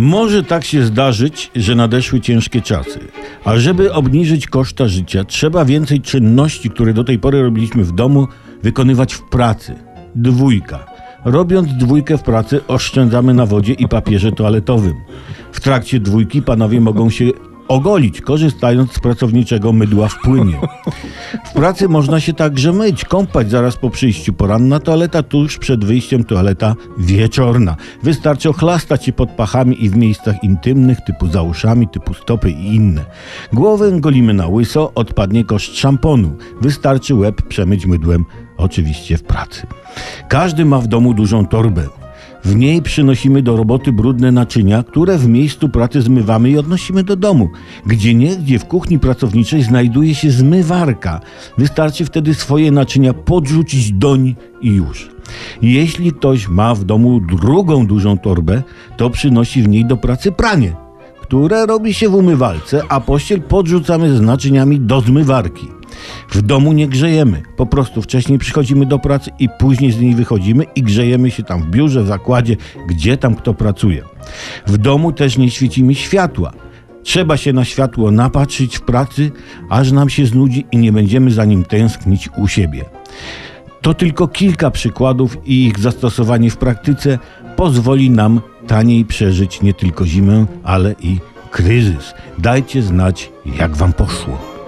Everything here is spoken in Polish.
Może tak się zdarzyć, że nadeszły ciężkie czasy. A żeby obniżyć koszta życia, trzeba więcej czynności, które do tej pory robiliśmy w domu, wykonywać w pracy. Dwójka. Robiąc dwójkę w pracy, oszczędzamy na wodzie i papierze toaletowym. W trakcie dwójki panowie mogą się ogolić, korzystając z pracowniczego mydła w płynie. W pracy można się także myć, kąpać zaraz po przyjściu. Poranna toaleta, tuż przed wyjściem toaleta wieczorna. Wystarczy ochlastać się pod pachami i w miejscach intymnych, typu za uszami, typu stopy i inne. Głowę golimy na łyso, odpadnie koszt szamponu. Wystarczy łeb przemyć mydłem, oczywiście w pracy. Każdy ma w domu dużą torbę. W niej przynosimy do roboty brudne naczynia, które w miejscu pracy zmywamy i odnosimy do domu. Gdzie niegdzie w kuchni pracowniczej znajduje się zmywarka. Wystarczy wtedy swoje naczynia podrzucić doń i już. Jeśli ktoś ma w domu drugą dużą torbę, to przynosi w niej do pracy pranie, które robi się w umywalce, a pościel podrzucamy z naczyniami do zmywarki. W domu nie grzejemy. Po prostu wcześniej przychodzimy do pracy i później z niej wychodzimy i grzejemy się tam w biurze, w zakładzie, gdzie tam kto pracuje. W domu też nie świecimy światła. Trzeba się na światło napatrzyć w pracy, aż nam się znudzi i nie będziemy za nim tęsknić u siebie. To tylko kilka przykładów i ich zastosowanie w praktyce pozwoli nam taniej przeżyć nie tylko zimę, ale i kryzys. Dajcie znać, jak Wam poszło.